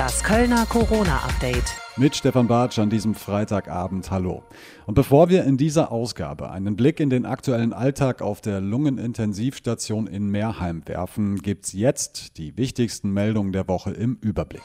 Das Kölner Corona-Update. Mit Stefan Bartsch an diesem Freitagabend. Hallo. Und bevor wir in dieser Ausgabe einen Blick in den aktuellen Alltag auf der Lungenintensivstation in Meerheim werfen, gibt's jetzt die wichtigsten Meldungen der Woche im Überblick.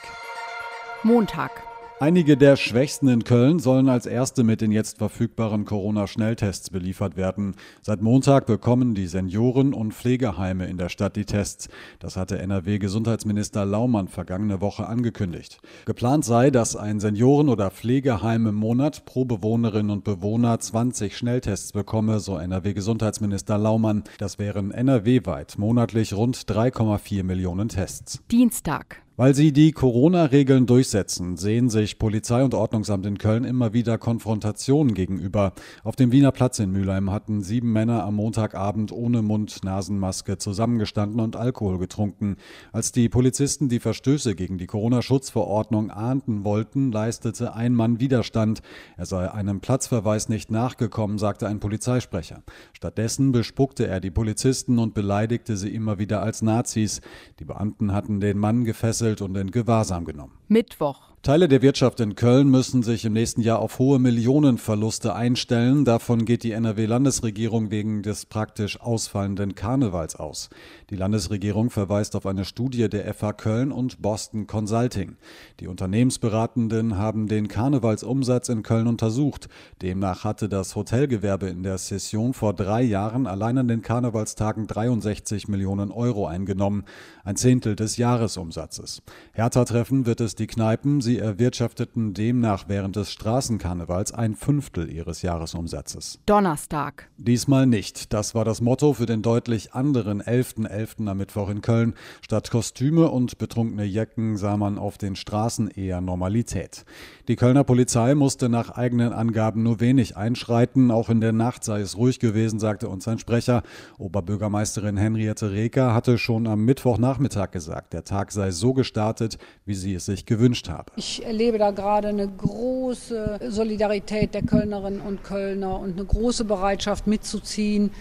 Montag. Einige der Schwächsten in Köln sollen als erste mit den jetzt verfügbaren Corona-Schnelltests beliefert werden. Seit Montag bekommen die Senioren und Pflegeheime in der Stadt die Tests. Das hatte NRW-Gesundheitsminister Laumann vergangene Woche angekündigt. Geplant sei, dass ein Senioren- oder Pflegeheim im Monat pro Bewohnerin und Bewohner 20 Schnelltests bekomme, so NRW-Gesundheitsminister Laumann. Das wären NRW-weit monatlich rund 3,4 Millionen Tests. Dienstag. Weil sie die Corona-Regeln durchsetzen, sehen sich Polizei und Ordnungsamt in Köln immer wieder Konfrontationen gegenüber. Auf dem Wiener Platz in Mülheim hatten sieben Männer am Montagabend ohne Mund-Nasenmaske zusammengestanden und Alkohol getrunken. Als die Polizisten die Verstöße gegen die Corona-Schutzverordnung ahnden wollten, leistete ein Mann Widerstand. Er sei einem Platzverweis nicht nachgekommen, sagte ein Polizeisprecher. Stattdessen bespuckte er die Polizisten und beleidigte sie immer wieder als Nazis. Die Beamten hatten den Mann gefesselt gefesselt und in Gewahrsam genommen. Mittwoch. Teile der Wirtschaft in Köln müssen sich im nächsten Jahr auf hohe Millionenverluste einstellen. Davon geht die NRW-Landesregierung wegen des praktisch ausfallenden Karnevals aus. Die Landesregierung verweist auf eine Studie der FH Köln und Boston Consulting. Die Unternehmensberatenden haben den Karnevalsumsatz in Köln untersucht. Demnach hatte das Hotelgewerbe in der Session vor drei Jahren allein an den Karnevalstagen 63 Millionen Euro eingenommen, ein Zehntel des Jahresumsatzes. Härter treffen wird es die Kneipen. Sie erwirtschafteten demnach während des Straßenkarnevals ein Fünftel ihres Jahresumsatzes. Donnerstag. Diesmal nicht. Das war das Motto für den deutlich anderen 11.11. .11. am Mittwoch in Köln. Statt Kostüme und betrunkene Jecken sah man auf den Straßen eher Normalität. Die Kölner Polizei musste nach eigenen Angaben nur wenig einschreiten. Auch in der Nacht sei es ruhig gewesen, sagte uns ein Sprecher. Oberbürgermeisterin Henriette Reker hatte schon am Mittwochnachmittag gesagt, der Tag sei so gestartet, wie sie es sich gewünscht habe. Ich erlebe da gerade eine große Solidarität der Kölnerinnen und Kölner und eine große Bereitschaft mitzuziehen.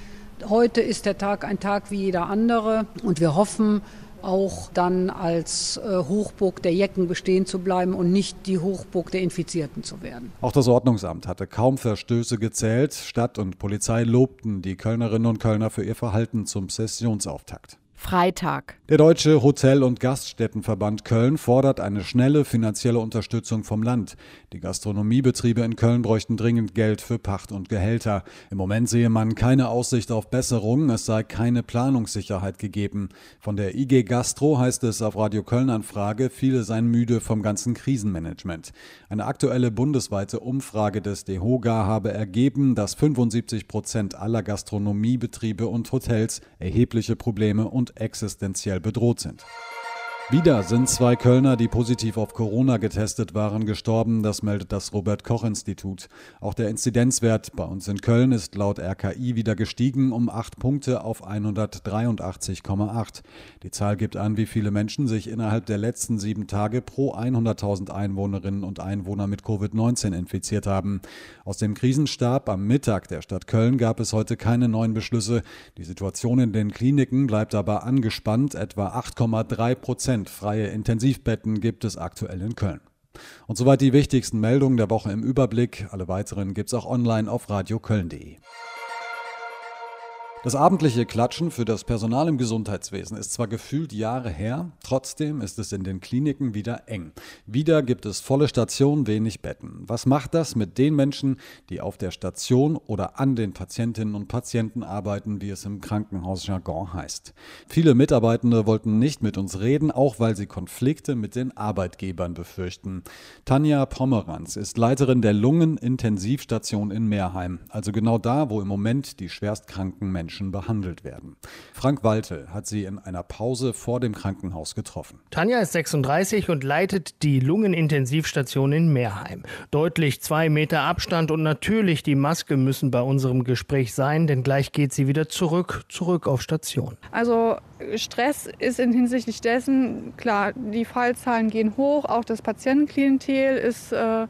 Heute ist der Tag ein Tag wie jeder andere und wir hoffen, auch dann als äh, Hochburg der Jecken bestehen zu bleiben und nicht die Hochburg der Infizierten zu werden. Auch das Ordnungsamt hatte kaum Verstöße gezählt. Stadt und Polizei lobten die Kölnerinnen und Kölner für ihr Verhalten zum Sessionsauftakt. Freitag. Der Deutsche Hotel- und Gaststättenverband Köln fordert eine schnelle finanzielle Unterstützung vom Land. Die Gastronomiebetriebe in Köln bräuchten dringend Geld für Pacht und Gehälter. Im Moment sehe man keine Aussicht auf Besserung, es sei keine Planungssicherheit gegeben. Von der IG Gastro heißt es auf Radio Köln Anfrage, viele seien müde vom ganzen Krisenmanagement. Eine aktuelle bundesweite Umfrage des DEHOGA habe ergeben, dass 75 Prozent aller Gastronomiebetriebe und Hotels erhebliche Probleme und existenziell bedroht sind. Wieder sind zwei Kölner, die positiv auf Corona getestet waren, gestorben. Das meldet das Robert Koch Institut. Auch der Inzidenzwert bei uns in Köln ist laut RKI wieder gestiegen um acht Punkte auf 183,8. Die Zahl gibt an, wie viele Menschen sich innerhalb der letzten sieben Tage pro 100.000 Einwohnerinnen und Einwohner mit Covid-19 infiziert haben. Aus dem Krisenstab am Mittag der Stadt Köln gab es heute keine neuen Beschlüsse. Die Situation in den Kliniken bleibt aber angespannt. Etwa 8,3 Prozent Prozent freie Intensivbetten gibt es aktuell in Köln. Und soweit die wichtigsten Meldungen der Woche im Überblick. Alle weiteren gibt es auch online auf radioköln.de. Das abendliche Klatschen für das Personal im Gesundheitswesen ist zwar gefühlt Jahre her, trotzdem ist es in den Kliniken wieder eng. Wieder gibt es volle Stationen, wenig Betten. Was macht das mit den Menschen, die auf der Station oder an den Patientinnen und Patienten arbeiten, wie es im Krankenhausjargon heißt? Viele Mitarbeitende wollten nicht mit uns reden, auch weil sie Konflikte mit den Arbeitgebern befürchten. Tanja Pomeranz ist Leiterin der Lungenintensivstation in Meerheim, also genau da, wo im Moment die schwerstkranken Menschen Menschen behandelt werden. Frank Walte hat sie in einer Pause vor dem Krankenhaus getroffen. Tanja ist 36 und leitet die Lungenintensivstation in Meerheim. Deutlich zwei Meter Abstand und natürlich die Maske müssen bei unserem Gespräch sein, denn gleich geht sie wieder zurück, zurück auf Station. Also Stress ist in hinsichtlich dessen, klar, die Fallzahlen gehen hoch, auch das Patientenklientel ist äh,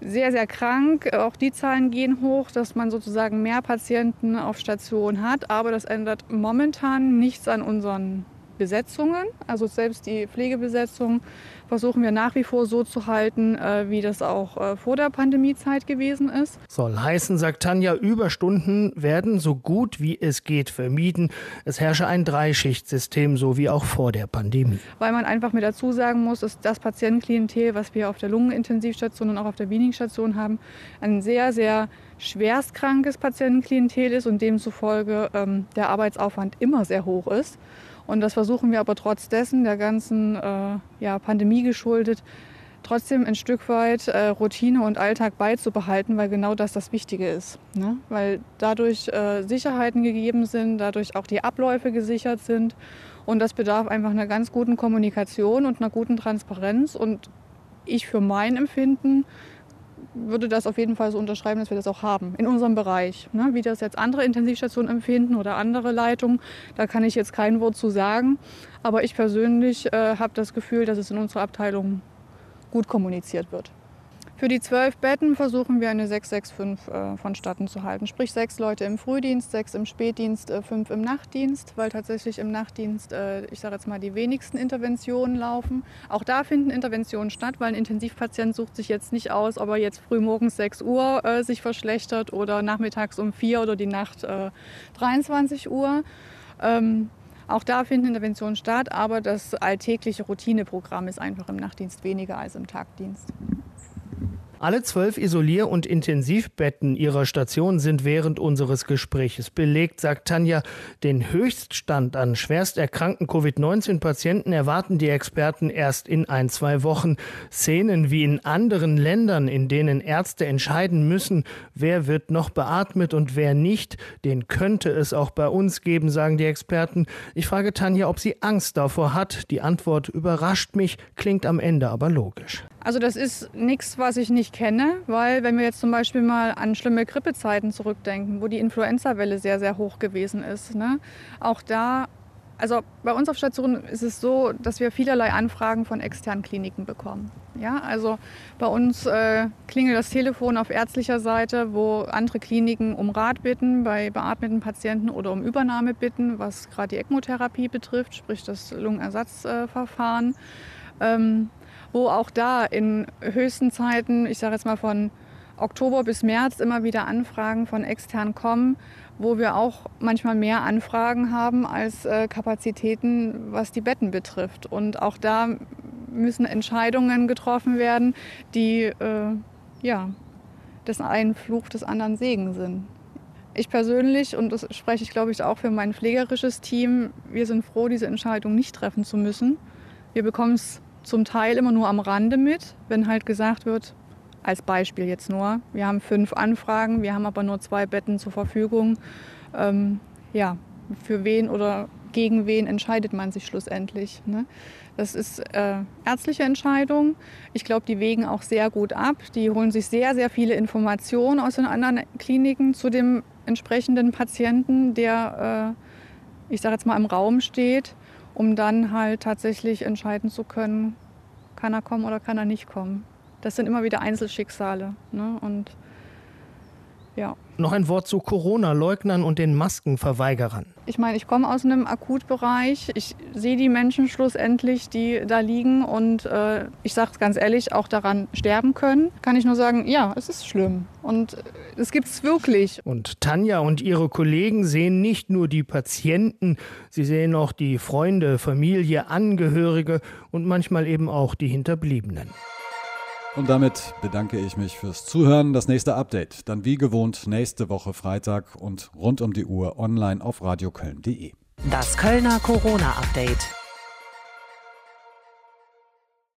sehr, sehr krank. Auch die Zahlen gehen hoch, dass man sozusagen mehr Patienten auf Station hat. Aber das ändert momentan nichts an unseren Besetzungen. Also selbst die Pflegebesetzung versuchen wir nach wie vor so zu halten, äh, wie das auch äh, vor der Pandemiezeit gewesen ist. Soll heißen, sagt Tanja, Überstunden werden so gut wie es geht vermieden. Es herrsche ein Dreischichtsystem, so wie auch vor der Pandemie. Weil man einfach mit dazu sagen muss, dass das Patientenklientel, was wir auf der Lungenintensivstation und auch auf der Wiening-Station haben, ein sehr, sehr schwerstkrankes Patientenklientel ist und demzufolge ähm, der Arbeitsaufwand immer sehr hoch ist. Und das versuchen wir aber trotz dessen, der ganzen äh, ja, Pandemie geschuldet, trotzdem ein Stück weit äh, Routine und Alltag beizubehalten, weil genau das das Wichtige ist. Ne? Weil dadurch äh, Sicherheiten gegeben sind, dadurch auch die Abläufe gesichert sind. Und das bedarf einfach einer ganz guten Kommunikation und einer guten Transparenz. Und ich für mein Empfinden würde das auf jeden Fall so unterschreiben, dass wir das auch haben in unserem Bereich. Ne? Wie das jetzt andere Intensivstationen empfinden oder andere Leitungen, da kann ich jetzt kein Wort zu sagen. Aber ich persönlich äh, habe das Gefühl, dass es in unserer Abteilung gut kommuniziert wird. Für die zwölf Betten versuchen wir eine 665 äh, vonstatten zu halten. Sprich sechs Leute im Frühdienst, sechs im Spätdienst, äh, fünf im Nachtdienst, weil tatsächlich im Nachtdienst, äh, ich sage jetzt mal, die wenigsten Interventionen laufen. Auch da finden Interventionen statt, weil ein Intensivpatient sucht sich jetzt nicht aus, ob er jetzt früh morgens 6 Uhr äh, sich verschlechtert oder nachmittags um 4 oder die Nacht 23 äh, Uhr. Ähm, auch da finden Interventionen statt, aber das alltägliche Routineprogramm ist einfach im Nachtdienst weniger als im Tagdienst. Alle zwölf Isolier- und Intensivbetten ihrer Station sind während unseres Gesprächs belegt, sagt Tanja. Den Höchststand an schwerst erkrankten Covid-19-Patienten erwarten die Experten erst in ein, zwei Wochen. Szenen wie in anderen Ländern, in denen Ärzte entscheiden müssen, wer wird noch beatmet und wer nicht, den könnte es auch bei uns geben, sagen die Experten. Ich frage Tanja, ob sie Angst davor hat. Die Antwort überrascht mich, klingt am Ende aber logisch. Also das ist nichts, was ich nicht kenne, weil wenn wir jetzt zum Beispiel mal an schlimme Grippezeiten zurückdenken, wo die Influenza-Welle sehr, sehr hoch gewesen ist, ne? auch da, also bei uns auf Station ist es so, dass wir vielerlei Anfragen von externen Kliniken bekommen. Ja, also bei uns äh, klingelt das Telefon auf ärztlicher Seite, wo andere Kliniken um Rat bitten bei beatmeten Patienten oder um Übernahme bitten, was gerade die ECMO-Therapie betrifft, sprich das Lungenersatzverfahren. Äh, ähm, wo auch da in höchsten Zeiten, ich sage jetzt mal von Oktober bis März, immer wieder Anfragen von extern kommen, wo wir auch manchmal mehr Anfragen haben als äh, Kapazitäten, was die Betten betrifft. Und auch da müssen Entscheidungen getroffen werden, die äh, ja, des einen Fluch des anderen Segen sind. Ich persönlich, und das spreche ich glaube ich auch für mein pflegerisches Team, wir sind froh, diese Entscheidung nicht treffen zu müssen. Wir bekommen es zum Teil immer nur am Rande mit, wenn halt gesagt wird, als Beispiel jetzt nur, wir haben fünf Anfragen, wir haben aber nur zwei Betten zur Verfügung. Ähm, ja, für wen oder gegen wen entscheidet man sich schlussendlich. Ne? Das ist äh, ärztliche Entscheidung. Ich glaube, die wägen auch sehr gut ab. Die holen sich sehr, sehr viele Informationen aus den anderen Kliniken zu dem entsprechenden Patienten, der, äh, ich sage jetzt mal, im Raum steht um dann halt tatsächlich entscheiden zu können, kann er kommen oder kann er nicht kommen. Das sind immer wieder Einzelschicksale. Ne? Und ja. Noch ein Wort zu Corona-Leugnern und den Maskenverweigerern. Ich meine, ich komme aus einem Akutbereich. Ich sehe die Menschen schlussendlich, die da liegen und äh, ich sage es ganz ehrlich, auch daran sterben können. Kann ich nur sagen, ja, es ist schlimm und es gibt es wirklich. Und Tanja und ihre Kollegen sehen nicht nur die Patienten, sie sehen auch die Freunde, Familie, Angehörige und manchmal eben auch die Hinterbliebenen. Und damit bedanke ich mich fürs Zuhören. Das nächste Update dann wie gewohnt nächste Woche Freitag und rund um die Uhr online auf radioköln.de. Das Kölner Corona-Update.